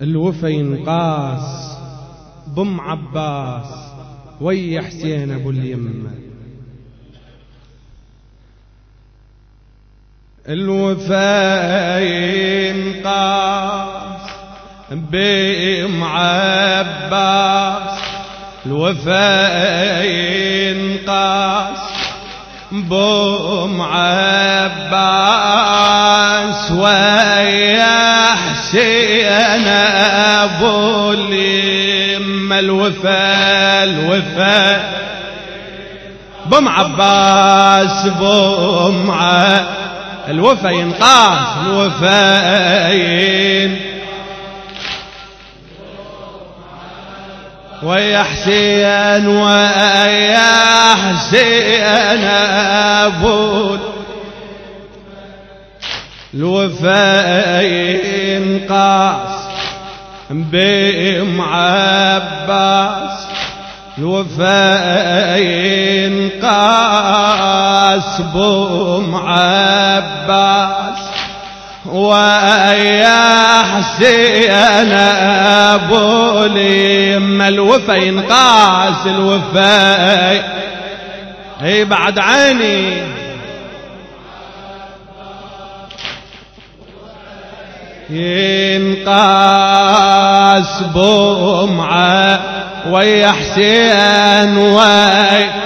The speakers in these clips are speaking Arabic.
الوفا ينقاس بم عباس ويا حسين أبو اليمه الوفا ينقاس بم عباس. الوفا ينقاس بم عباس. ويا حسين أبو اليم الوفا الوفا بم عباس بم الوفا ينقاس الوفا ينقاس ويا حسين ويا حسين أبو الوفاء ينقاس بام عباس. الوفاء ينقاس بام عباس. ويا حسين أبو اليم الوفا ينقاس الوفا إي بعد عيني. ينقاس بمعه ويا حسين ويا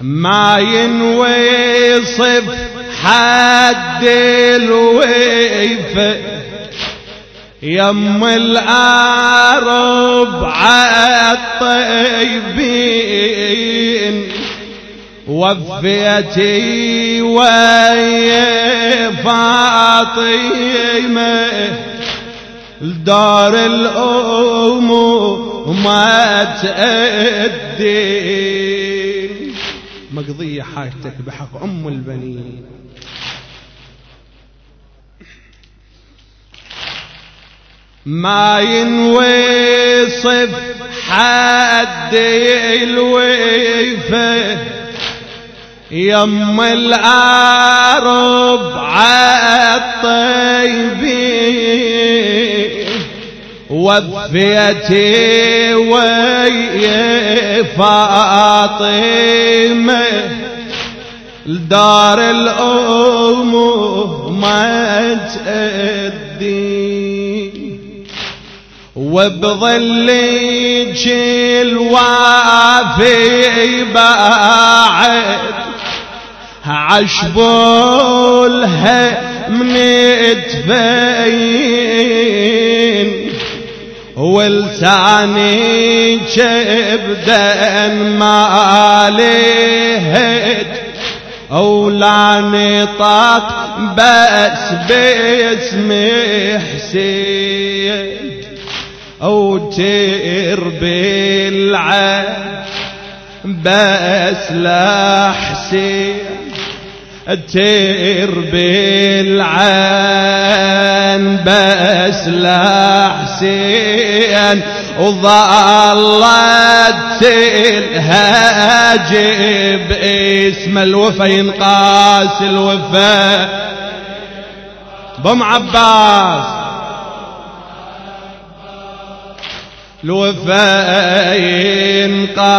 ما ينوي صف حد الويفة يم العرب عالطيبين وفيتي ويا فاطمة دار الأم ما تأدي. مقضية حاجتك بحق أم البنين. ما ينوي صف حد الويفة يم العرب عالطيبين وفيتي ويا فاطمة لدار الأم ما تأدي وبظلك الوافي بعد عشبولها من تفين ولساني كبدا ما لهج لا نطاق بس باسم حسين. أو تربي العين بس لا حسين. تير بالعين بس لا حسين وظلت الهاجب اسم الوفا ينقاس الوفا. بم عباس الوفا ينقاس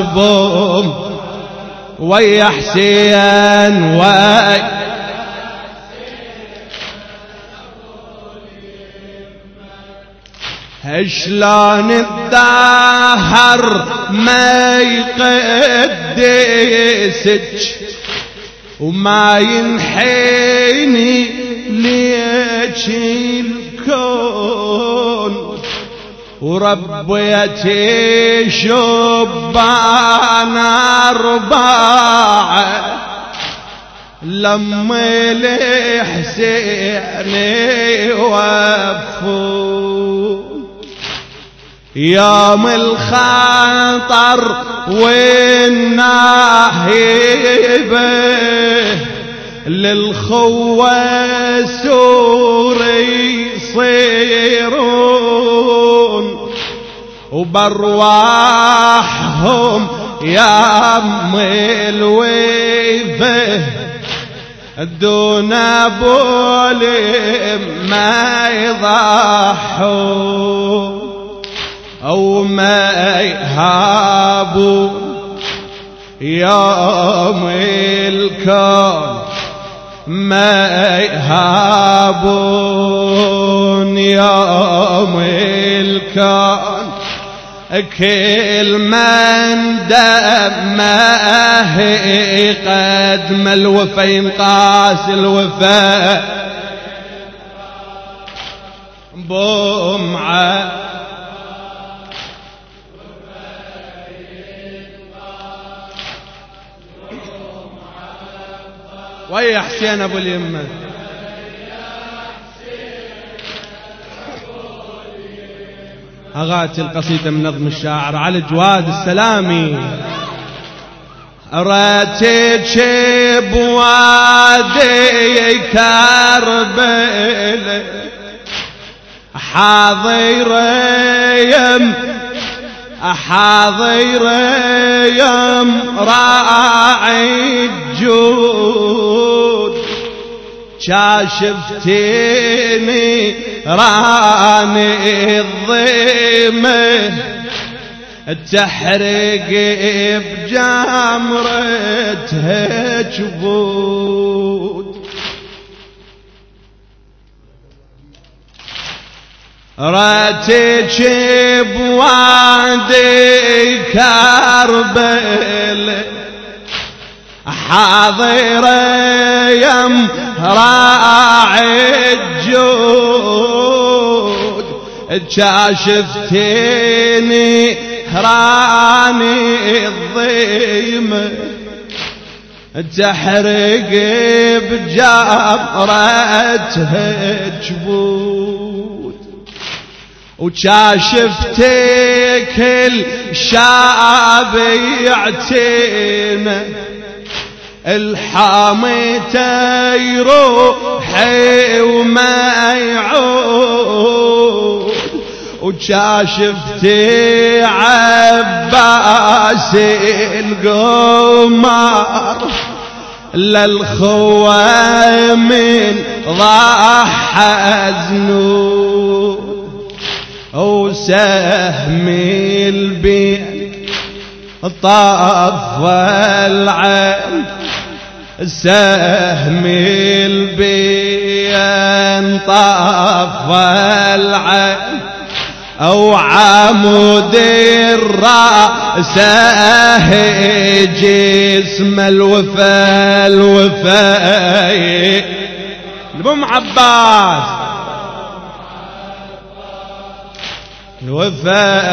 بم ويا حسين وي شلون الدهر ما يقدسك وما ينحيني ليش الكون وربيتي شبان أربعة لما لحسين وفو. يوم الخطر والناهبه للخوة سوري يصيرون وبرواحهم يا أم الويفه دون بول ما يضحوا أو ما يهابوا يوم الكون. ما يهابون يوم الكون. كل من دمه قدم الوفا ينقاس الوفا بمعه ويا حسين أبو اليمة. أغاتي القصيدة من نظم الشاعر على جواد السلامي. راتك بوادي كربل حاضر يم يم راعي الجود. شاشفتيني راني الضيمة. تحرق بجمرتها جبود. راتك بوادي كربل حاضر يم راعي الجود كاشفتيني راني الضيمة تحرق بجبرتها جبود وكاشفتك الشعب يعتينا الحامي يروحي وما يعود وشاشفتي عباس القمر للخوة من ضحى زنود وسهم البين طاف العين سهم البين طاف العين أو عمود الرأس جسم الوفا الوفا. البم عباس. الوفا.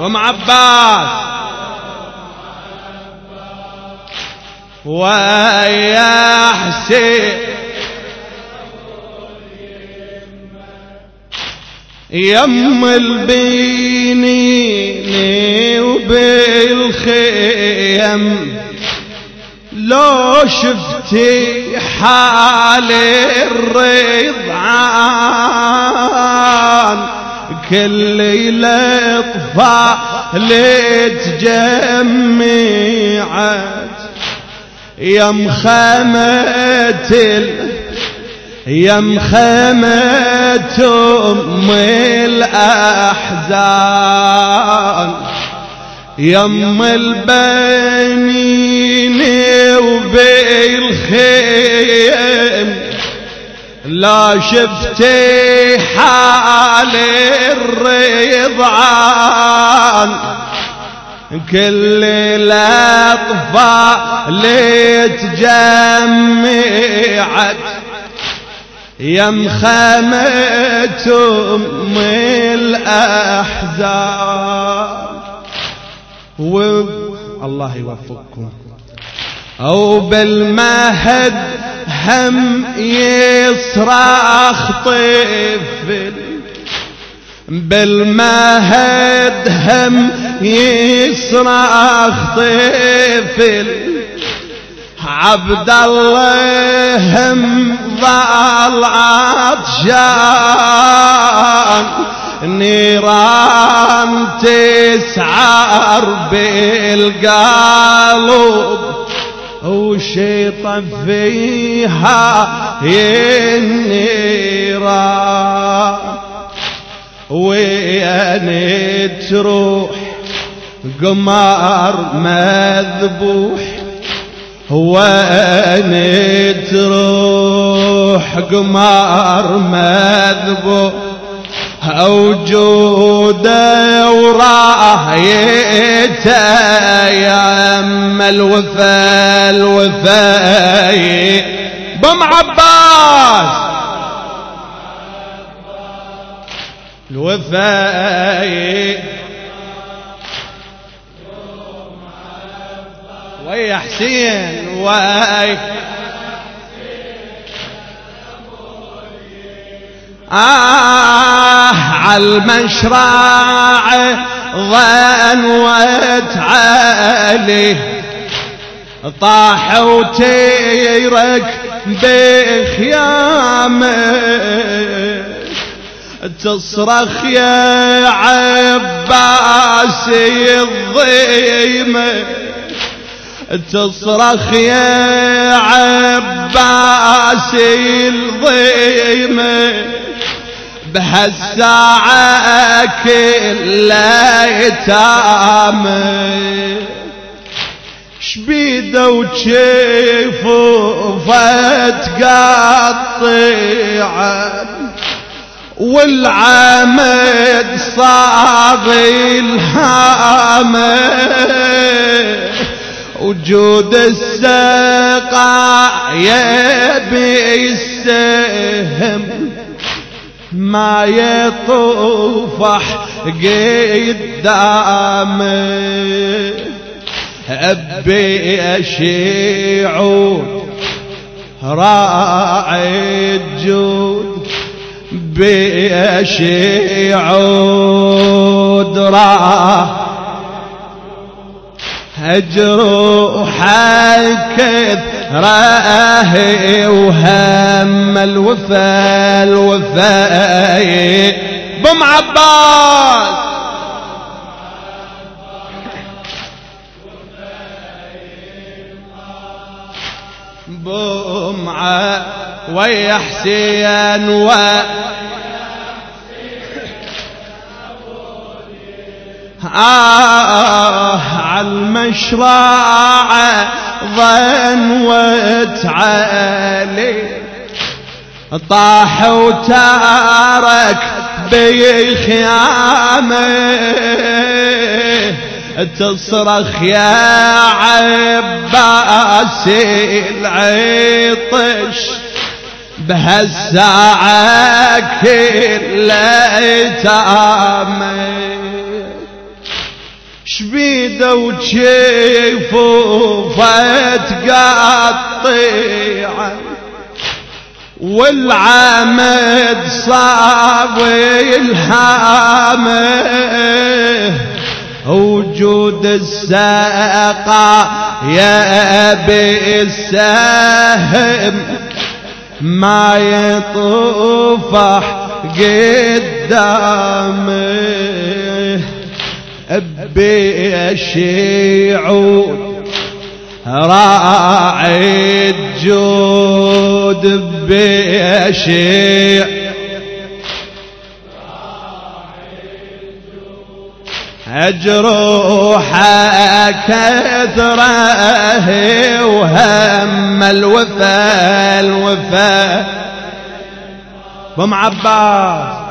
بم عباس. ويا حسين يم البينين وبالخيم لو شفتي حال الرضعان كل لطفة لتجمعت يا مخامة يا مخامة أم الأحزان. يم البنين وبالخيم. لا شفتي حال الرضعان. كل الأطفال تجمعت يم خامة أم الأحزان. الله يوفقكم. أو بالمهد هم يصرخ طفل بالمهد هم يصرخ طفل. عبد الله هم ضل عطشان نيران تسعر بالقلب وشي ويطفيها النيران وين تروح قمر مذبوح. وين تروح قمر مذبوح. وجوده ورايته يا ام الوفا بم عباس الوفاي ويا حسين ويا آه عالمشراع ظنوت علي طاح وتيرك بخيامه. تصرخ يا عباسي الضيمة. تصرخ يا عباسي الضيمة. بهالساعة كل يتامه شبيدة وشيفه فتقطعه والعمد صاب الهامة. وجود السقا يبي السهم ما يطوفح قدامه. أبي أشيعود راعي الجود. بيشي عود راه جروحك راهي وهم الوفا الوفاي بم عباس بم ويا حسين و آه عالمشراع ظنوت علي طاح وتارك بخيامه. تصرخ يا عباسي العطش. بهالساعة كل تامه شبيدة وجيفه فتقطع والعمد صاب الهامة. وجود الساقة يا ابي السهم ما يطفح قدامه بشيعود راعي الجود بشيع أجروحه كثره وهم الوفا الوفا. بم عباس.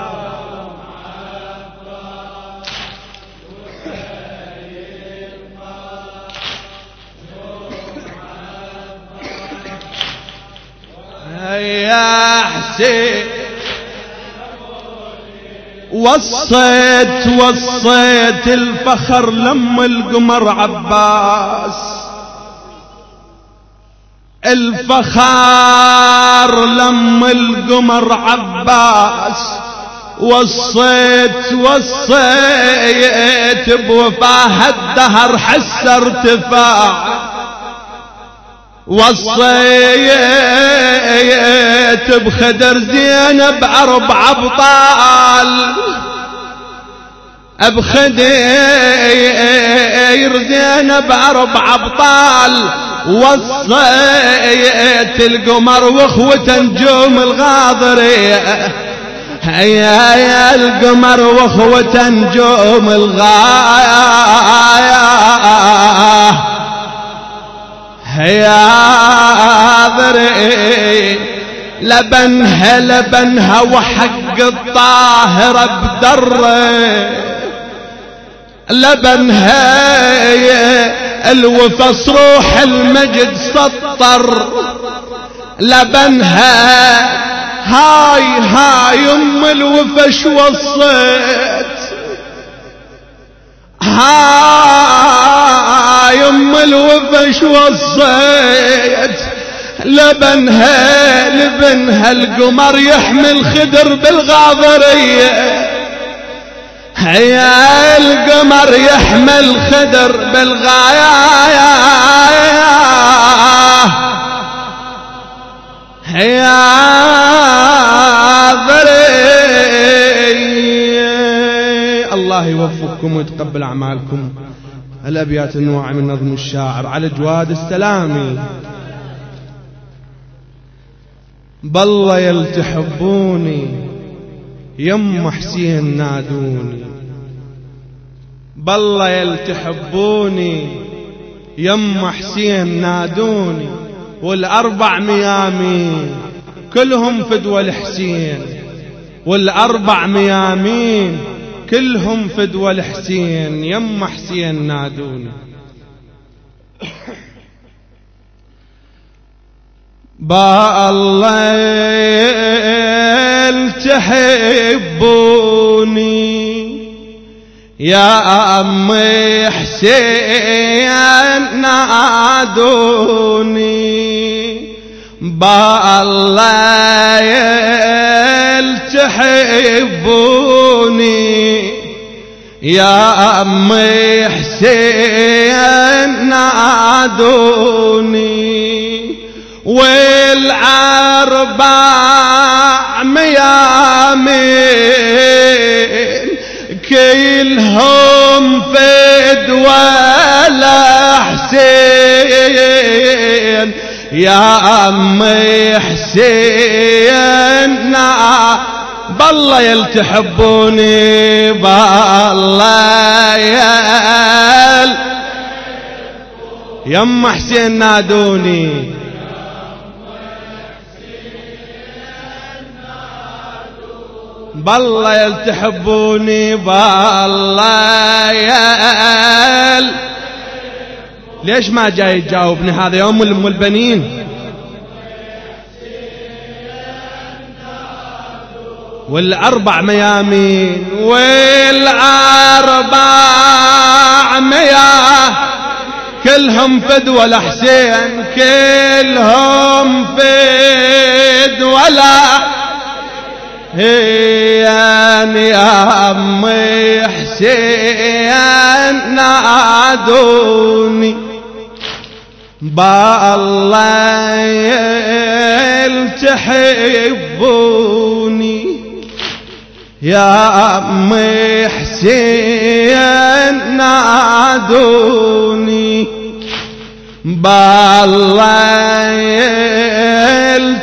يا حسين. وصيت وصيت الفخر لم القمر عباس. الفخار لم القمر عباس. وصيت وصيت بوفاه الدهر حس ارتفاع وصيت بخدر زينب أربع أبطال. بخدر زينب أربع أبطال. وصيت القمر واخوته نجوم الغاضرية هيا يا القمر واخوته نجوم الغاية. هيا ذري لبنها لبنها وحق الطاهرة بدره. لبنها الوفص روح المجد سطر. لبنها هاي هاي أم الوفش وصيت. هاي أم الوفش وصيت لبنها لبنها القمر يحمل خدر بالغاضرية. هيا القمر يحمل خدر بالغاية. هيا الله يوفقكم ويتقبل أعمالكم. الأبيات النوع من نظم الشاعر على جواد السلامي. بالله يلتحبوني يم حسين نادوني. بالله يلتحبوني يم حسين نادوني. والأربع ميامين كلهم فدوى الحسين. والأربع ميامين كلهم فدوى الحسين يم حسين نادوني. با الله تحبوني. يا أمي حسين نادوني. بالله تحبوني. يا أمي حسين نادوني. والعربع ميامين كلهم فد ولا حسين. يا أمي حسين بالله يلتحبوني بالله يل. يم حسين نادوني. بالله يلتحبوني بالله يل. ليش ما جاي يجاوبني هذا يوم البنين؟ والأربع ميامين والأربع مياه. كلهم فدوى الحسين كلهم فدوى هيان يا أمي حسين نادوني. بالله تحبوني يا أمي حسين نادوني. بالله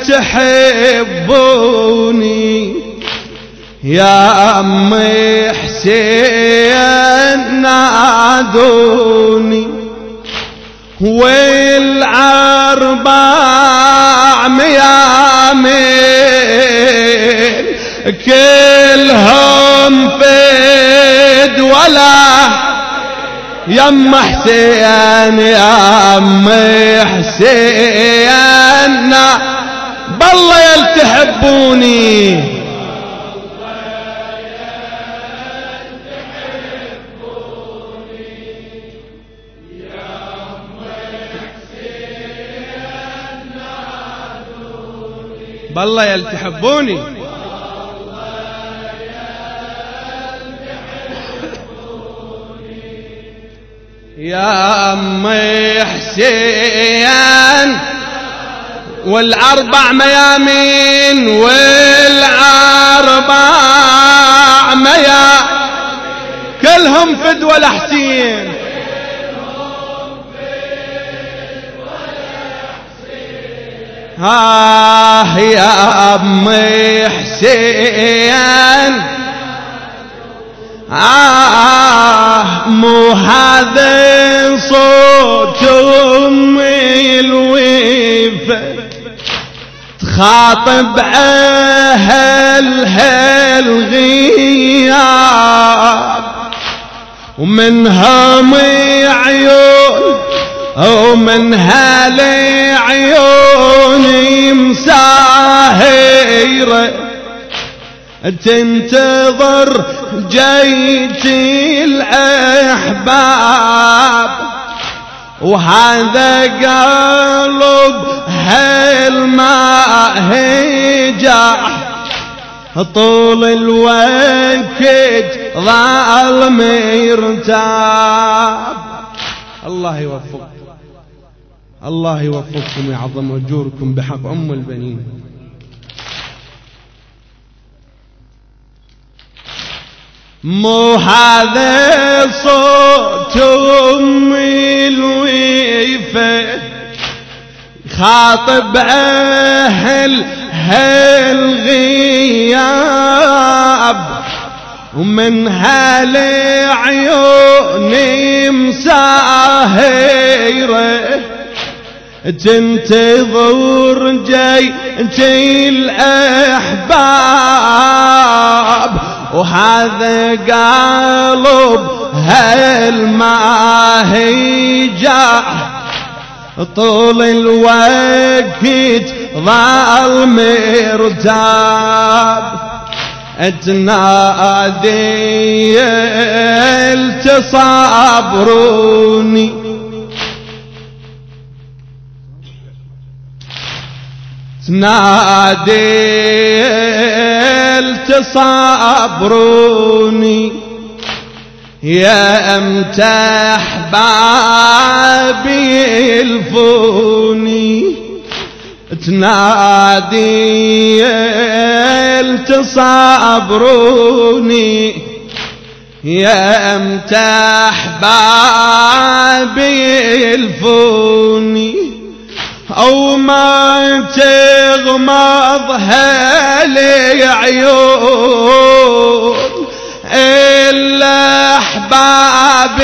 تحبوني. يا أمي حسين نادوني. والأربع ميامين كلهم يم حسين يا أمي حسين بالله يلتحبوني بالله يلتحبوني يا أمي حسين والأربع ميامين والأربع ميا كلهم فدوى الحسين آه يا أمي حسين. آه مو هذا صوت أمي الويفة تخاطب أهلها الغياب ومنهم عيون ومنها لعيوني مساهرة. تنتظر جيتي الأحباب وهذا قلب هالماء هجع طول الوقت ظل مرتاب. الله يوفق الله يوفقكم ويعظم أجوركم بحق أم البنين. مو هذا صوت أمي الويفة. خاطب أهل هالغياب ومن هالعيوني مساهرة. تنتظر جاي الأحباب وهذا قلب هل ما هيجع طول الوقت ظل مرتاب تنادي التصابروني. تنادي التصابروني يا امتح بابي الفوني. تنادي تصابروني يا امتح بابي الفوني. أو ما تغمض هالي عيون إلا أحبابي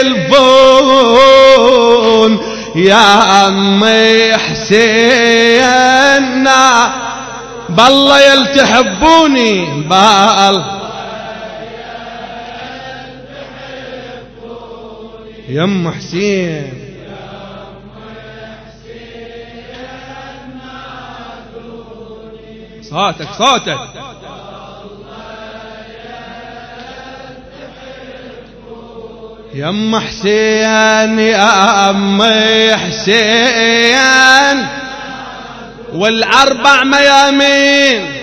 الفون يا أمي حسين بالله يلتحبوني بال يم حسين. صوتك صوتك. يم حسين يا أمي حسين. والأربع ميامين.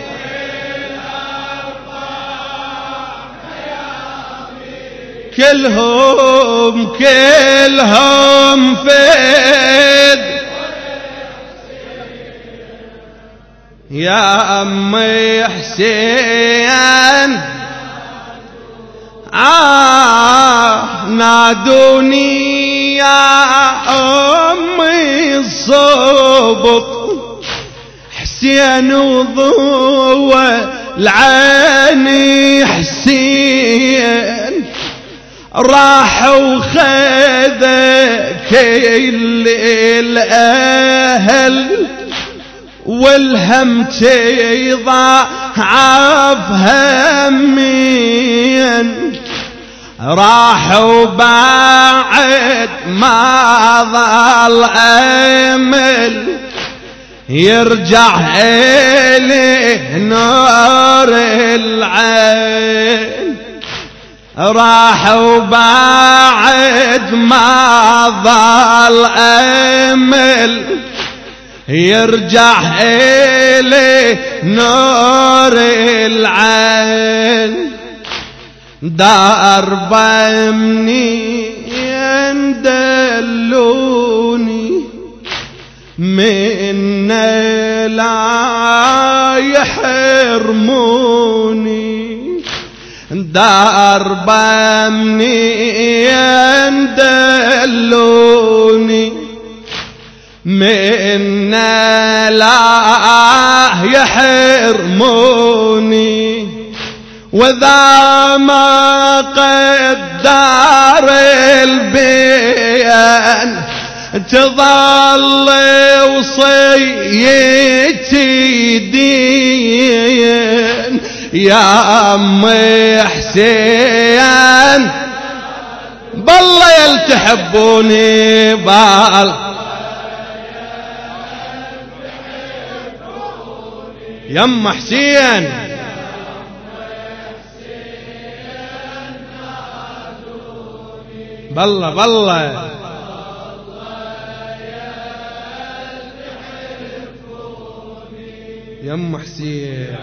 كلهم كلهم فيد يا أمي حسين. آه نادوني يا أمي الصبط حسين وضوى العيني حسين. راح وخذ كل الأهل والهم تضاعف همين راح وبعد ما ظل أمل يرجع إليه نور العين. راح وبعد ما ظل أمل يرجع إليه نور العين. درب منين دلوني من لا يحرموني. درب منين دلوني منا لا يحرموني. وذا ما قدر البيان تظل وصيتي دين. يا أمي حسين بالله يلتحبوني بال يم حسين. بالله بالله. يم حسين.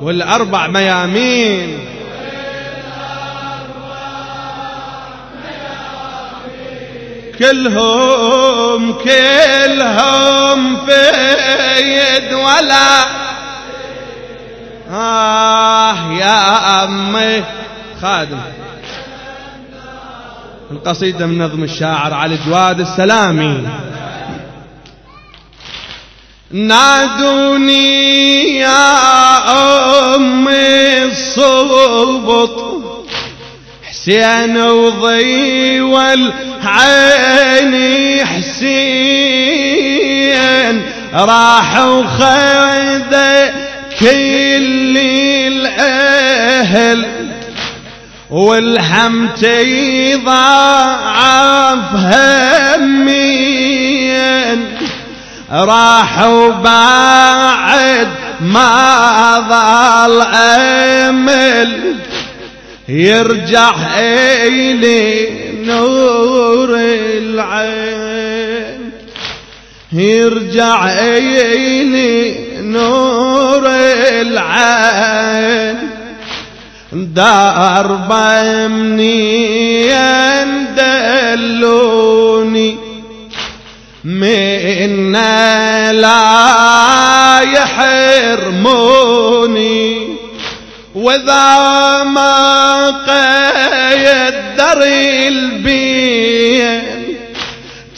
والأربع ميامين. كلهم كلهم في يد ولا. آه يا أمي. خادم. القصيدة من نظم الشاعر علي جواد السلامي. نادوني يا أمي الصبط. حسين وضي والعين حسين راح وخذ كل الأهل. والهم تضاعف همين راح وبعد ما ظل أمل يرجع إلي. نور العين. يرجع الي نور العين. درب مني دلوني. من لا يحرموني. وذا ما قيدر البين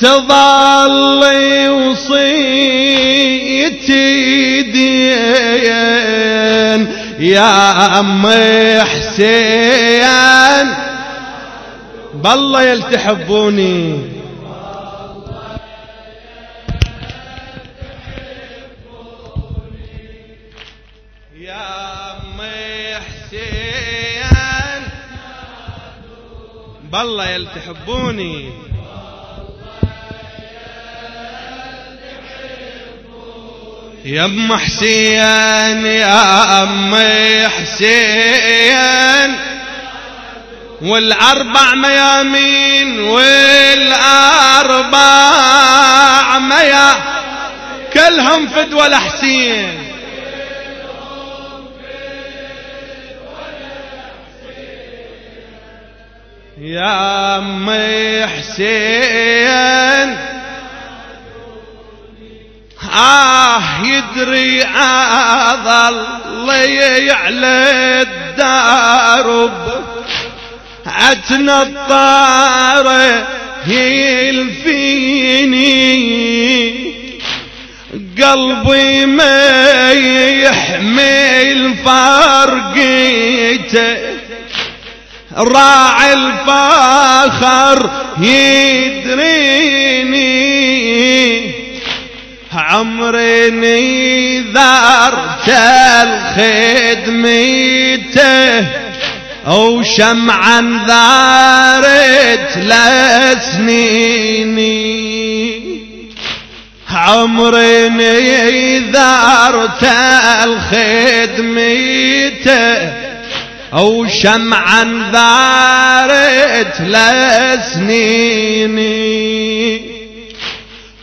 تظل وصيتي دين يا أمي حسين بالله يلتحبوني بالله يلتحبوني يا أم حسين يا أم حسين والأربع ميامين والأربع ميا كلهم فدوى لحسين يا أم حسين. آه يدري أظل يعلى الدارب. أتنطر يلفيني. قلبي ما يحمل فرقيته. راعي الفخر يدريني. عمري ذرت الخدمته أو شمعا ذارت لسنيني. عمري ذرت الخدمته أو شمعا ذارت لسنيني.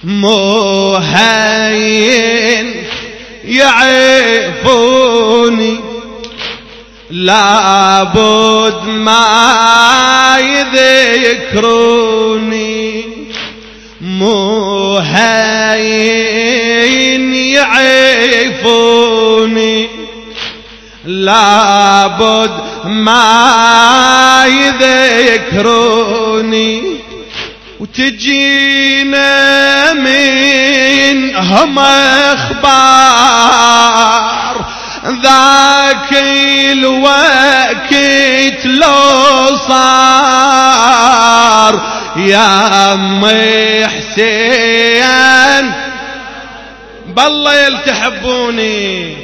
مهين يعرفوني. لابد ما يذكروني. مهين يعرفوني. لابد ما يذكروني وتجينا من هم أخبار. ذاك الوقت لو صار. يا امي حسين بالله يلتحبوني